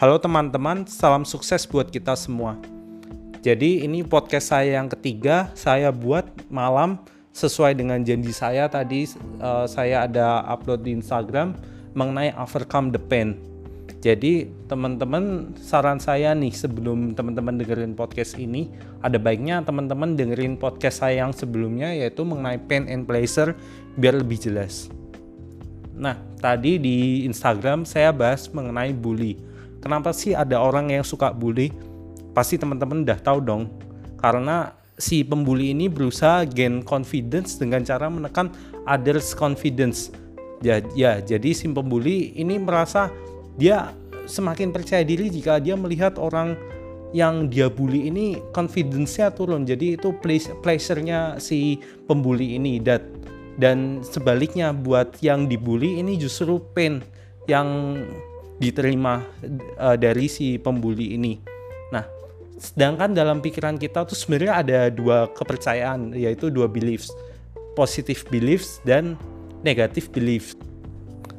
Halo teman-teman, salam sukses buat kita semua. Jadi ini podcast saya yang ketiga, saya buat malam sesuai dengan janji saya tadi uh, saya ada upload di Instagram mengenai overcome the pain. Jadi teman-teman saran saya nih sebelum teman-teman dengerin podcast ini ada baiknya teman-teman dengerin podcast saya yang sebelumnya yaitu mengenai pain and pleasure biar lebih jelas. Nah, tadi di Instagram saya bahas mengenai bully. Kenapa sih ada orang yang suka bully? Pasti teman-teman udah tahu dong. Karena si pembuli ini berusaha gain confidence dengan cara menekan others confidence. Ya, ya jadi si pembuli ini merasa dia semakin percaya diri jika dia melihat orang yang dia bully ini confidence-nya turun. Jadi itu pleasure-nya si pembuli ini dan dan sebaliknya buat yang dibully ini justru pain yang diterima uh, dari si pembuli ini. Nah, sedangkan dalam pikiran kita tuh sebenarnya ada dua kepercayaan yaitu dua beliefs, positive beliefs dan negative beliefs.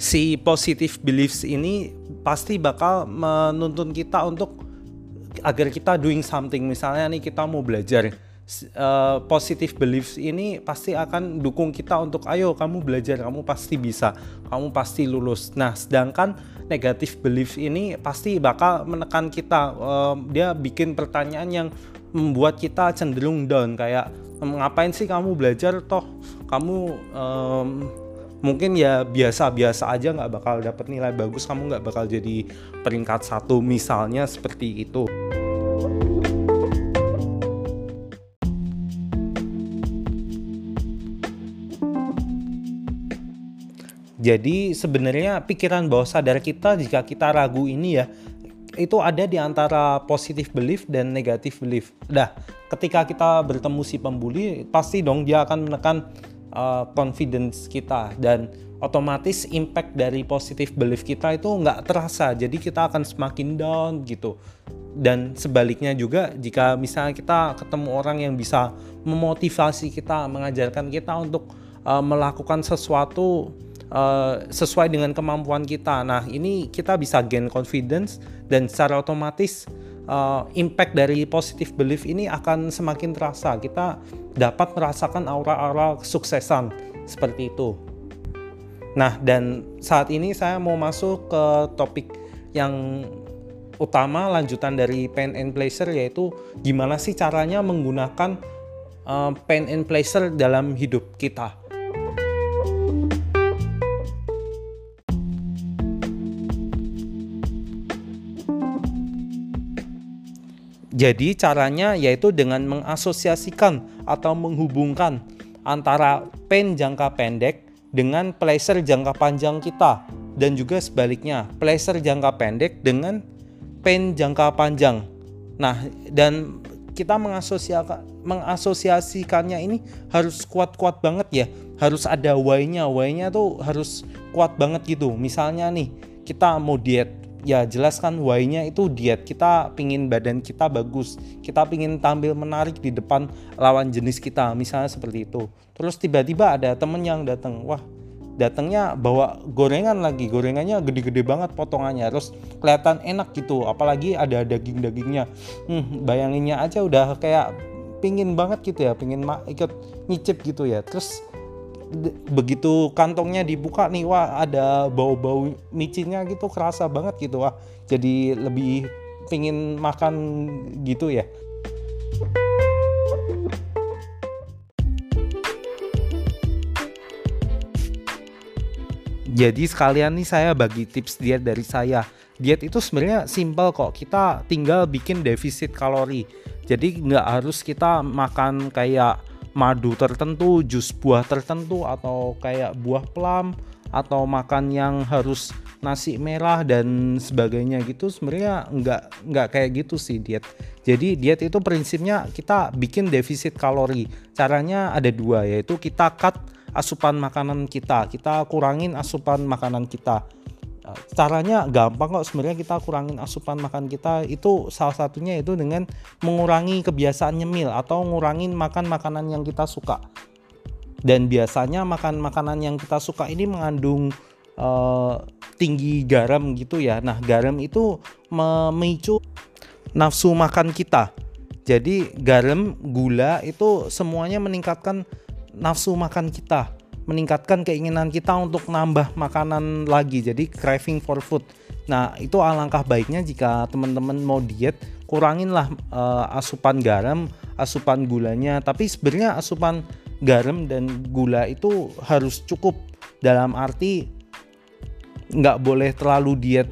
Si positive beliefs ini pasti bakal menuntun kita untuk agar kita doing something. Misalnya nih kita mau belajar uh, positive beliefs ini pasti akan dukung kita untuk ayo kamu belajar kamu pasti bisa kamu pasti lulus. Nah sedangkan negative beliefs ini pasti bakal menekan kita. Uh, dia bikin pertanyaan yang membuat kita cenderung down kayak ngapain sih kamu belajar toh? Kamu um, mungkin ya biasa-biasa aja nggak bakal dapat nilai bagus kamu nggak bakal jadi peringkat satu misalnya seperti itu. Jadi sebenarnya pikiran bawah sadar kita jika kita ragu ini ya itu ada di antara positif belief dan negatif belief. Dah, ketika kita bertemu si pembuli, pasti dong dia akan menekan uh, confidence kita dan otomatis impact dari positif belief kita itu nggak terasa. Jadi kita akan semakin down gitu. Dan sebaliknya juga jika misalnya kita ketemu orang yang bisa memotivasi kita, mengajarkan kita untuk uh, melakukan sesuatu uh, sesuai dengan kemampuan kita. Nah, ini kita bisa gain confidence dan secara otomatis uh, impact dari positive belief ini akan semakin terasa. Kita dapat merasakan aura-aura kesuksesan seperti itu. Nah, dan saat ini saya mau masuk ke topik yang utama lanjutan dari pain and pleasure yaitu gimana sih caranya menggunakan uh, pain and pleasure dalam hidup kita. Jadi caranya yaitu dengan mengasosiasikan atau menghubungkan antara pain jangka pendek dengan pleasure jangka panjang kita dan juga sebaliknya pleasure jangka pendek dengan pain jangka panjang. Nah, dan kita mengasosiasikan mengasosiasikannya ini harus kuat-kuat banget ya. Harus ada why-nya. Why-nya tuh harus kuat banget gitu. Misalnya nih, kita mau diet ya jelaskan why-nya itu diet. Kita pingin badan kita bagus. Kita pingin tampil menarik di depan lawan jenis kita misalnya seperti itu. Terus tiba-tiba ada temen yang datang wah datangnya bawa gorengan lagi. Gorengannya gede-gede banget potongannya. Terus kelihatan enak gitu. Apalagi ada daging-dagingnya. Hmm, bayanginnya aja udah kayak pingin banget gitu ya. Pingin ikut nyicip gitu ya. Terus begitu kantongnya dibuka nih wah ada bau-bau micinnya gitu kerasa banget gitu wah jadi lebih pingin makan gitu ya Jadi sekalian nih saya bagi tips diet dari saya. Diet itu sebenarnya simpel kok. Kita tinggal bikin defisit kalori. Jadi nggak harus kita makan kayak madu tertentu, jus buah tertentu atau kayak buah plum atau makan yang harus nasi merah dan sebagainya gitu sebenarnya nggak nggak kayak gitu sih diet. Jadi diet itu prinsipnya kita bikin defisit kalori. Caranya ada dua yaitu kita cut asupan makanan kita, kita kurangin asupan makanan kita caranya gampang kok sebenarnya kita kurangin asupan makan kita itu salah satunya itu dengan mengurangi kebiasaan nyemil atau ngurangin makan makanan yang kita suka dan biasanya makan makanan yang kita suka ini mengandung uh, tinggi garam gitu ya. Nah, garam itu memicu nafsu makan kita. Jadi garam, gula itu semuanya meningkatkan nafsu makan kita, meningkatkan keinginan kita untuk nambah makanan lagi. Jadi craving for food. Nah, itu alangkah baiknya jika teman-teman mau diet, kuranginlah uh, asupan garam, asupan gulanya. Tapi sebenarnya asupan garam dan gula itu harus cukup dalam arti nggak boleh terlalu diet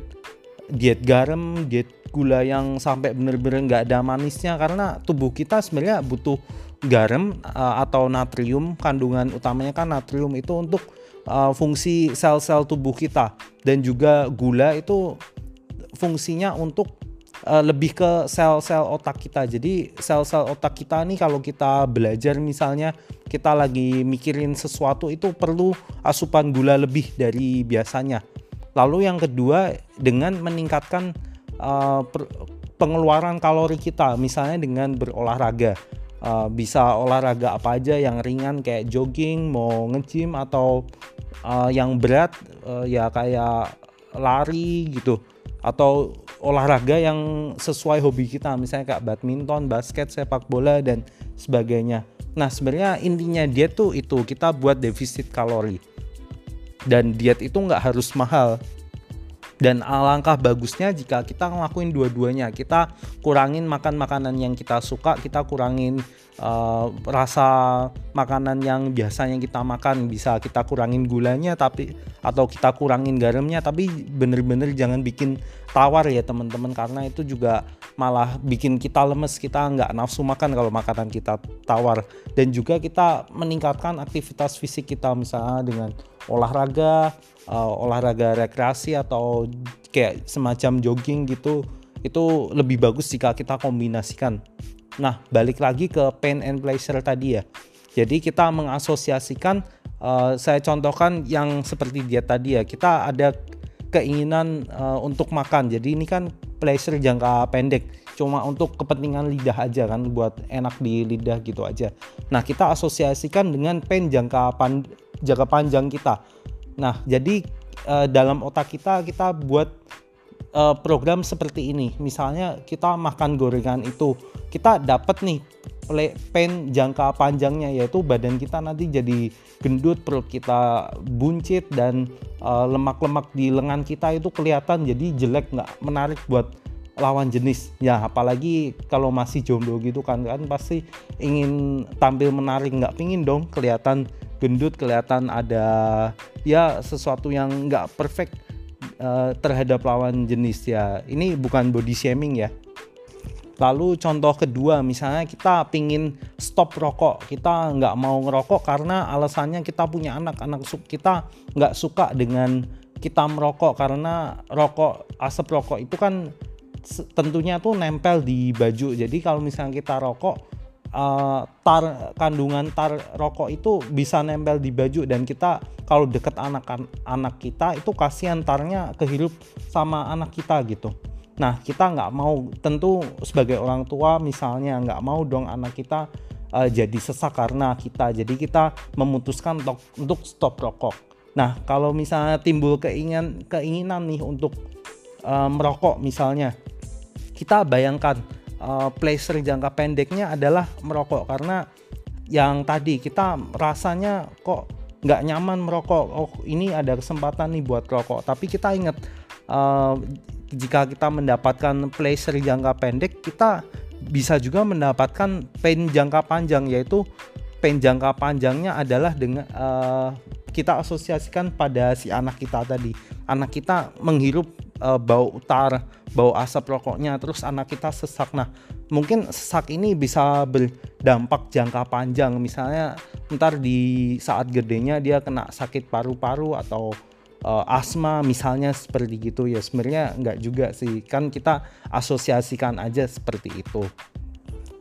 diet garam, diet gula yang sampai bener-bener nggak ada manisnya. Karena tubuh kita sebenarnya butuh garam uh, atau natrium. Kandungan utamanya kan natrium itu untuk uh, fungsi sel-sel tubuh kita. Dan juga gula itu fungsinya untuk uh, lebih ke sel-sel otak kita. Jadi sel-sel otak kita nih kalau kita belajar misalnya kita lagi mikirin sesuatu itu perlu asupan gula lebih dari biasanya. Lalu yang kedua dengan meningkatkan uh, pengeluaran kalori kita misalnya dengan berolahraga. Uh, bisa olahraga apa aja yang ringan kayak jogging mau nge-gym atau uh, yang berat uh, ya kayak lari gitu. Atau olahraga yang sesuai hobi kita misalnya kayak badminton, basket, sepak bola dan sebagainya. Nah sebenarnya intinya diet tuh itu kita buat defisit kalori. Dan diet itu nggak harus mahal dan alangkah bagusnya jika kita ngelakuin dua-duanya. Kita kurangin makan makanan yang kita suka kita kurangin uh, rasa makanan yang biasanya kita makan. Bisa kita kurangin gulanya tapi atau kita kurangin garamnya tapi bener-bener jangan bikin tawar ya teman-teman. Karena itu juga malah bikin kita lemes kita nggak nafsu makan kalau makanan kita tawar. Dan juga kita meningkatkan aktivitas fisik kita misalnya dengan olahraga uh, olahraga rekreasi atau kayak semacam jogging gitu itu lebih bagus jika kita kombinasikan. Nah, balik lagi ke pain and pleasure tadi ya. Jadi kita mengasosiasikan uh, saya contohkan yang seperti dia tadi ya. Kita ada keinginan uh, untuk makan. Jadi ini kan pleasure jangka pendek. Cuma untuk kepentingan lidah aja kan buat enak di lidah gitu aja. Nah, kita asosiasikan dengan pain jangka pan jangka panjang kita Nah, jadi uh, dalam otak kita kita buat uh, program seperti ini. Misalnya kita makan gorengan itu, kita dapat nih pen jangka panjangnya yaitu badan kita nanti jadi gendut, perut kita buncit dan eh, lemak-lemak uh, di lengan kita itu kelihatan jadi jelek nggak menarik buat lawan jenis. Ya apalagi kalau masih jomblo gitu kan kan pasti ingin tampil menarik. Nggak pingin dong kelihatan gendut kelihatan ada ya sesuatu yang nggak perfect uh, terhadap lawan jenis. Ya ini bukan body shaming ya. Lalu contoh kedua misalnya kita pingin stop rokok. Kita nggak mau ngerokok karena alasannya kita punya anak. Anak kita nggak suka dengan kita merokok karena rokok asap rokok itu kan tentunya tuh nempel di baju jadi kalau misalnya kita rokok uh, tar kandungan tar rokok itu bisa nempel di baju dan kita kalau deket anak anak kita itu kasihan tarnya kehirup sama anak kita gitu. Nah kita nggak mau tentu sebagai orang tua misalnya nggak mau dong anak kita uh, jadi sesak karena kita jadi kita memutuskan untuk, untuk stop rokok. Nah kalau misalnya timbul keinginan keinginan nih untuk uh, merokok misalnya. Kita bayangkan uh, pleasure jangka pendeknya adalah merokok. Karena yang tadi kita rasanya kok nggak nyaman merokok. Oh ini ada kesempatan nih buat rokok. Tapi kita ingat uh, jika kita mendapatkan pleasure jangka pendek kita bisa juga mendapatkan pain jangka panjang yaitu pain jangka panjangnya adalah dengan uh, kita asosiasikan pada si anak kita tadi. Anak kita menghirup uh, bau utar bau asap rokoknya terus anak kita sesak. Nah mungkin sesak ini bisa berdampak jangka panjang. Misalnya ntar di saat gedenya dia kena sakit paru-paru atau uh, asma misalnya seperti gitu. Ya sebenarnya nggak juga sih. Kan kita asosiasikan aja seperti itu.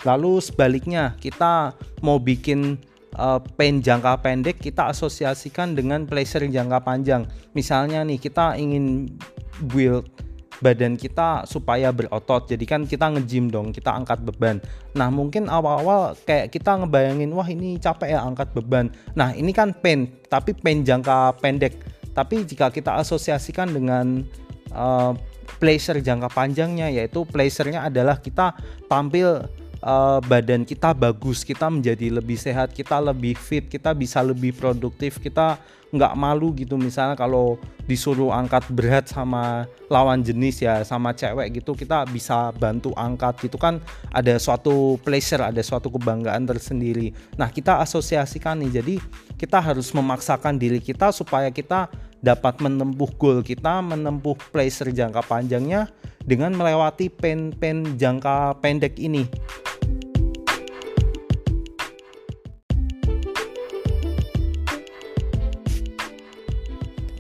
Lalu sebaliknya kita mau bikin uh, pain jangka pendek kita asosiasikan dengan pleasure jangka panjang. Misalnya nih kita ingin build badan kita supaya berotot. Jadi kan kita nge-gym dong kita angkat beban. Nah mungkin awal-awal kayak kita ngebayangin wah ini capek ya angkat beban. Nah ini kan pain tapi pain jangka pendek. Tapi jika kita asosiasikan dengan uh, pleasure jangka panjangnya yaitu pleasure-nya adalah kita tampil uh, badan kita bagus, kita menjadi lebih sehat, kita lebih fit, kita bisa lebih produktif, kita nggak malu gitu. Misalnya kalau disuruh angkat berat sama lawan jenis ya sama cewek gitu kita bisa bantu angkat gitu kan. Ada suatu pleasure ada suatu kebanggaan tersendiri. Nah kita asosiasikan nih. Jadi kita harus memaksakan diri kita supaya kita dapat menempuh goal kita menempuh pleasure jangka panjangnya dengan melewati pen-pen jangka pendek ini.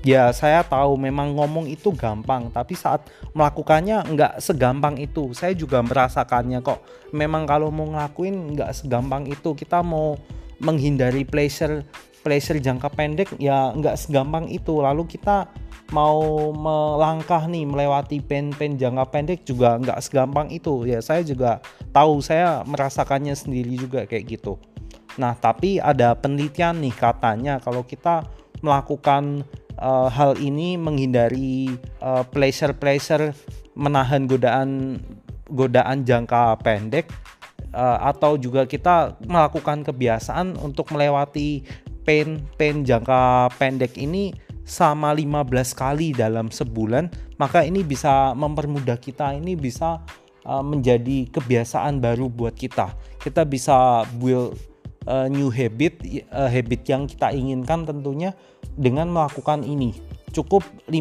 Ya saya tahu memang ngomong itu gampang tapi saat melakukannya nggak segampang itu. Saya juga merasakannya kok. Memang kalau mau ngelakuin nggak segampang itu. Kita mau menghindari pleasure pleasure jangka pendek ya nggak segampang itu. Lalu kita mau melangkah nih melewati pen-pen jangka pendek juga nggak segampang itu. Ya saya juga tahu saya merasakannya sendiri juga kayak gitu. Nah tapi ada penelitian nih katanya kalau kita melakukan uh, hal ini menghindari uh, pleasure-pleasure menahan godaan godaan jangka pendek uh, atau juga kita melakukan kebiasaan untuk melewati pain pain jangka pendek ini sama 15 kali dalam sebulan maka ini bisa mempermudah kita ini bisa uh, menjadi kebiasaan baru buat kita. Kita bisa build uh, new habit uh, habit yang kita inginkan tentunya dengan melakukan ini cukup 15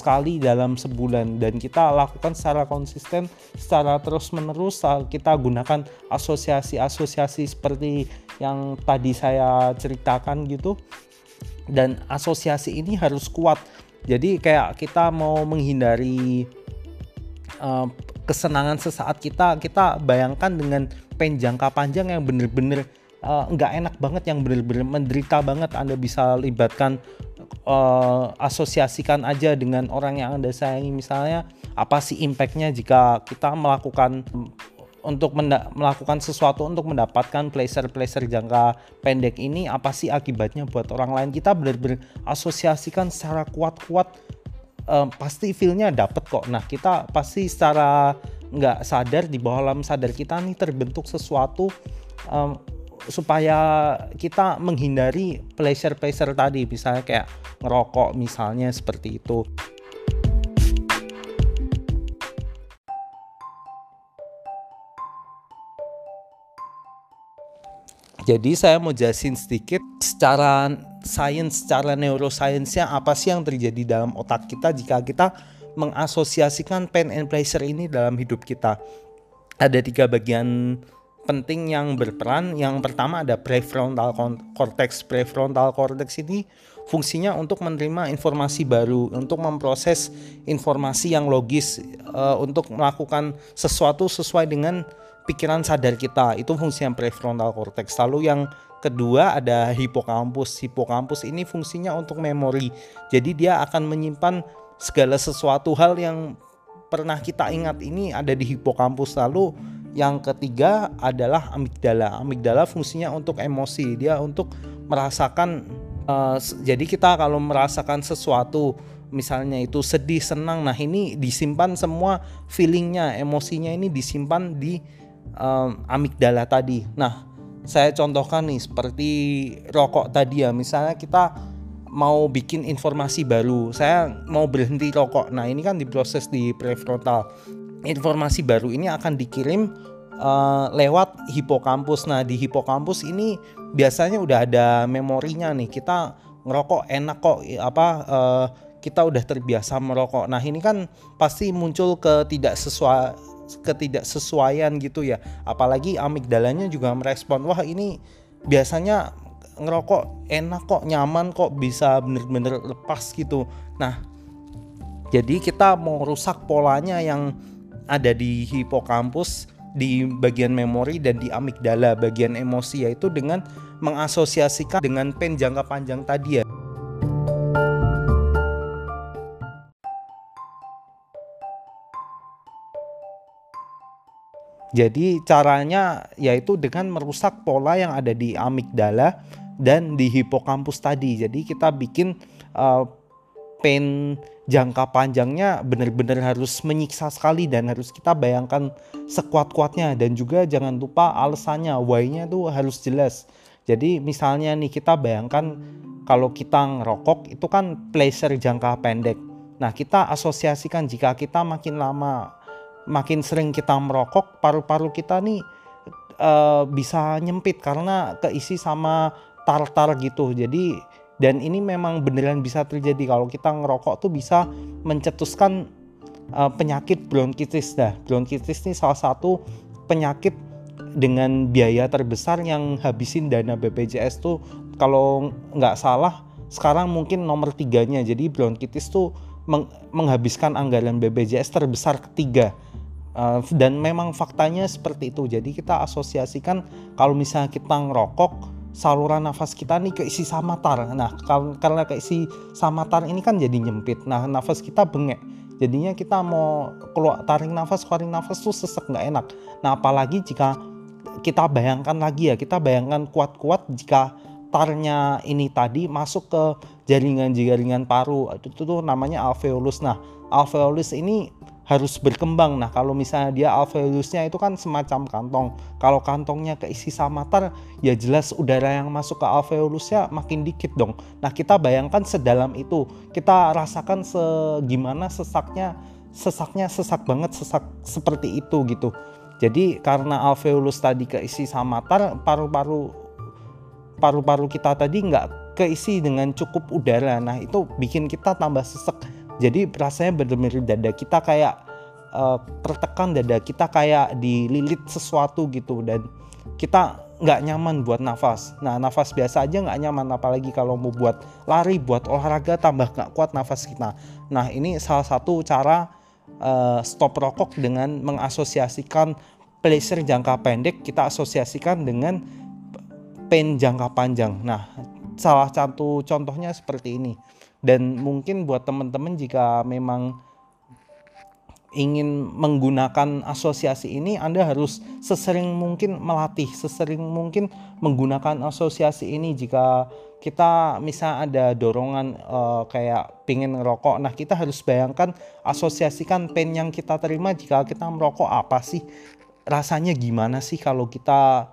kali dalam sebulan. Dan kita lakukan secara konsisten secara terus menerus kita gunakan asosiasi-asosiasi seperti yang tadi saya ceritakan gitu. Dan asosiasi ini harus kuat. Jadi kayak kita mau menghindari uh, kesenangan sesaat kita kita bayangkan dengan pen jangka panjang yang bener-bener Eh, nggak uh, enak banget yang benar-benar menderita banget Anda bisa libatkan uh, asosiasikan aja dengan orang yang Anda sayangi. Misalnya apa sih impactnya jika kita melakukan untuk melakukan sesuatu untuk mendapatkan pleasure-pleasure jangka pendek ini apa sih akibatnya buat orang lain? Kita benar-benar asosiasikan secara kuat-kuat um, pasti feelnya dapet kok. Nah kita pasti secara nggak sadar di bawah alam sadar kita nih terbentuk sesuatu um, supaya kita menghindari pleasure-pleasure tadi misalnya kayak ngerokok misalnya seperti itu Jadi saya mau jelasin sedikit secara sains, secara neurosainsnya apa sih yang terjadi dalam otak kita jika kita mengasosiasikan pain and pleasure ini dalam hidup kita. Ada tiga bagian penting yang berperan. Yang pertama ada prefrontal cortex. Prefrontal cortex ini fungsinya untuk menerima informasi baru, untuk memproses informasi yang logis, uh, untuk melakukan sesuatu sesuai dengan pikiran sadar kita. Itu fungsi yang prefrontal cortex. Lalu yang kedua ada hipokampus. Hipokampus ini fungsinya untuk memori. Jadi dia akan menyimpan segala sesuatu hal yang pernah kita ingat ini ada di hipokampus. Lalu yang ketiga adalah amigdala. Amigdala fungsinya untuk emosi, dia untuk merasakan. Uh, jadi kita kalau merasakan sesuatu, misalnya itu sedih, senang, nah ini disimpan semua feelingnya, emosinya ini disimpan di um, amigdala tadi. Nah, saya contohkan nih seperti rokok tadi ya, misalnya kita mau bikin informasi baru, saya mau berhenti rokok. Nah ini kan diproses di prefrontal informasi baru ini akan dikirim uh, lewat hipokampus. Nah, di hipokampus ini biasanya udah ada memorinya nih. Kita ngerokok enak kok apa uh, kita udah terbiasa merokok. Nah, ini kan pasti muncul ketidaksesuaian ketidaksesuaian gitu ya. Apalagi amigdalanya juga merespon, wah ini biasanya ngerokok enak kok, nyaman kok, bisa bener-bener lepas gitu. Nah, jadi kita mau rusak polanya yang ada di hipokampus di bagian memori dan di amigdala bagian emosi yaitu dengan mengasosiasikan dengan pen jangka panjang tadi ya. Jadi caranya yaitu dengan merusak pola yang ada di amigdala dan di hipokampus tadi. Jadi kita bikin uh, pain jangka panjangnya benar-benar harus menyiksa sekali dan harus kita bayangkan sekuat-kuatnya dan juga jangan lupa alasannya why-nya tuh harus jelas. Jadi misalnya nih kita bayangkan kalau kita ngerokok itu kan pleasure jangka pendek. Nah, kita asosiasikan jika kita makin lama makin sering kita merokok, paru-paru kita nih uh, bisa nyempit karena keisi sama tar-tar gitu. Jadi dan ini memang beneran bisa terjadi. Kalau kita ngerokok tuh bisa mencetuskan uh, penyakit bronkitis dah. Bronkitis ini salah satu penyakit dengan biaya terbesar yang habisin dana BPJS tuh kalau nggak salah sekarang mungkin nomor tiganya. Jadi bronkitis tuh meng menghabiskan anggaran BPJS terbesar ketiga. Uh, dan memang faktanya seperti itu. Jadi kita asosiasikan kalau misalnya kita ngerokok saluran nafas kita nih keisi samatar. Nah, karena keisi samatar ini kan jadi nyempit. Nah, nafas kita bengek. Jadinya kita mau keluar tarik nafas, keluarin nafas tuh sesek nggak enak. Nah, apalagi jika kita bayangkan lagi ya, kita bayangkan kuat-kuat jika tarnya ini tadi masuk ke jaringan-jaringan paru. Itu tuh namanya alveolus. Nah, alveolus ini harus berkembang. Nah, kalau misalnya dia alveolusnya itu kan semacam kantong. Kalau kantongnya keisi samatar, ya jelas udara yang masuk ke alveolusnya makin dikit dong. Nah, kita bayangkan sedalam itu. Kita rasakan segimana sesaknya, sesaknya sesak banget, sesak seperti itu gitu. Jadi karena alveolus tadi keisi samatar, paru-paru paru-paru kita tadi nggak keisi dengan cukup udara. Nah, itu bikin kita tambah sesek jadi rasanya benar-benar dada kita kayak uh, tertekan dada kita kayak dililit sesuatu gitu dan kita nggak nyaman buat nafas. Nah nafas biasa aja nggak nyaman apalagi kalau mau buat lari, buat olahraga tambah nggak kuat nafas kita. Nah ini salah satu cara uh, stop rokok dengan mengasosiasikan pleasure jangka pendek kita asosiasikan dengan pain jangka panjang. Nah salah satu contohnya seperti ini dan mungkin buat teman-teman jika memang ingin menggunakan asosiasi ini Anda harus sesering mungkin melatih sesering mungkin menggunakan asosiasi ini. Jika kita misal ada dorongan uh, kayak pingin ngerokok nah kita harus bayangkan asosiasikan pen yang kita terima. Jika kita merokok apa sih rasanya? Gimana sih kalau kita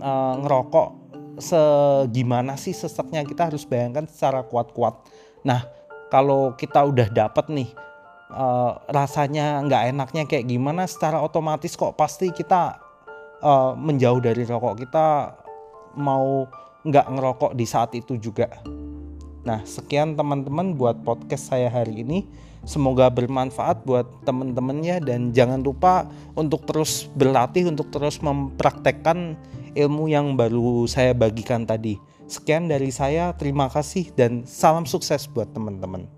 uh, ngerokok segimana sih seseknya kita harus bayangkan secara kuat-kuat Nah, kalau kita udah dapet nih uh, rasanya nggak enaknya kayak gimana, secara otomatis kok pasti kita uh, menjauh dari rokok. Kita mau nggak ngerokok di saat itu juga. Nah, sekian teman-teman buat podcast saya hari ini. Semoga bermanfaat buat teman-temannya dan jangan lupa untuk terus berlatih untuk terus mempraktekkan ilmu yang baru saya bagikan tadi. Sekian dari saya, terima kasih dan salam sukses buat teman-teman.